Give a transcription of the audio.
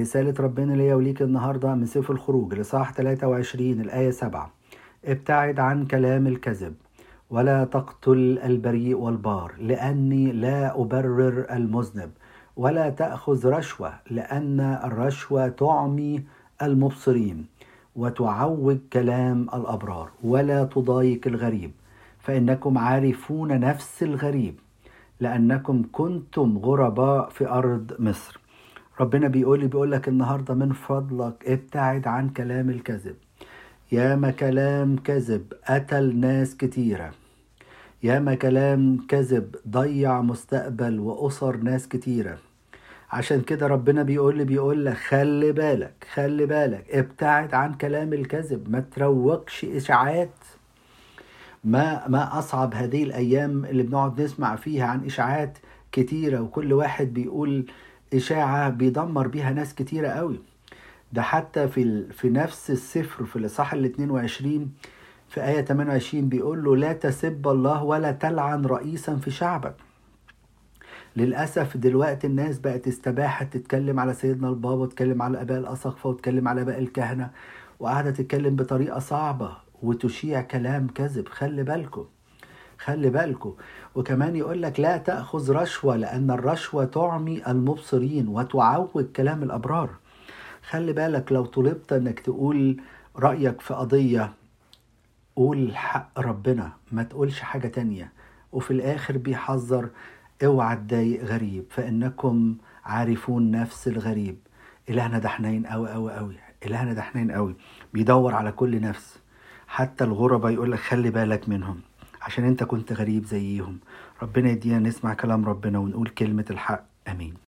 رسالة ربنا ليا وليك النهاردة من سفر الخروج لصاح 23 الآية 7 ابتعد عن كلام الكذب ولا تقتل البريء والبار لأني لا أبرر المذنب ولا تأخذ رشوة لأن الرشوة تعمي المبصرين وتعوج كلام الأبرار ولا تضايق الغريب فإنكم عارفون نفس الغريب لأنكم كنتم غرباء في أرض مصر. ربنا بيقول لي بيقول لك النهارده من فضلك ابتعد عن كلام الكذب. ياما كلام كذب قتل ناس كتيرة. ياما كلام كذب ضيع مستقبل وأسر ناس كتيرة. عشان كده ربنا بيقول لي بيقول لك خلي بالك خلي بالك ابتعد عن كلام الكذب ما تروقش إشاعات. ما ما أصعب هذه الأيام اللي بنقعد نسمع فيها عن إشاعات كتيرة وكل واحد بيقول إشاعة بيدمر بيها ناس كتيرة قوي. ده حتى في ال... في نفس السفر في الإصحاح ال 22 في آية 28 بيقول له لا تسب الله ولا تلعن رئيسا في شعبك. للأسف دلوقتي الناس بقت استباحت تتكلم على سيدنا البابا وتتكلم على آباء الأسقفة وتتكلم على آباء الكهنة وقاعدة تتكلم بطريقة صعبة وتشيع كلام كذب. خلي بالكم. خلي بالكم وكمان يقول لك لا تأخذ رشوة لأن الرشوة تعمي المبصرين وتعوج كلام الأبرار. خلي بالك لو طلبت إنك تقول رأيك في قضية قول حق ربنا ما تقولش حاجة تانية. وفي الآخر بيحذر اوعى تضايق غريب فإنكم عارفون نفس الغريب. إلهنا ده حنين أوي أوي أوي. إلهنا ده حنين أوي. بيدور على كل نفس. حتى الغرباء يقول لك خلي بالك منهم. عشان انت كنت غريب زيهم. ربنا يدينا نسمع كلام ربنا ونقول كلمة الحق. آمين.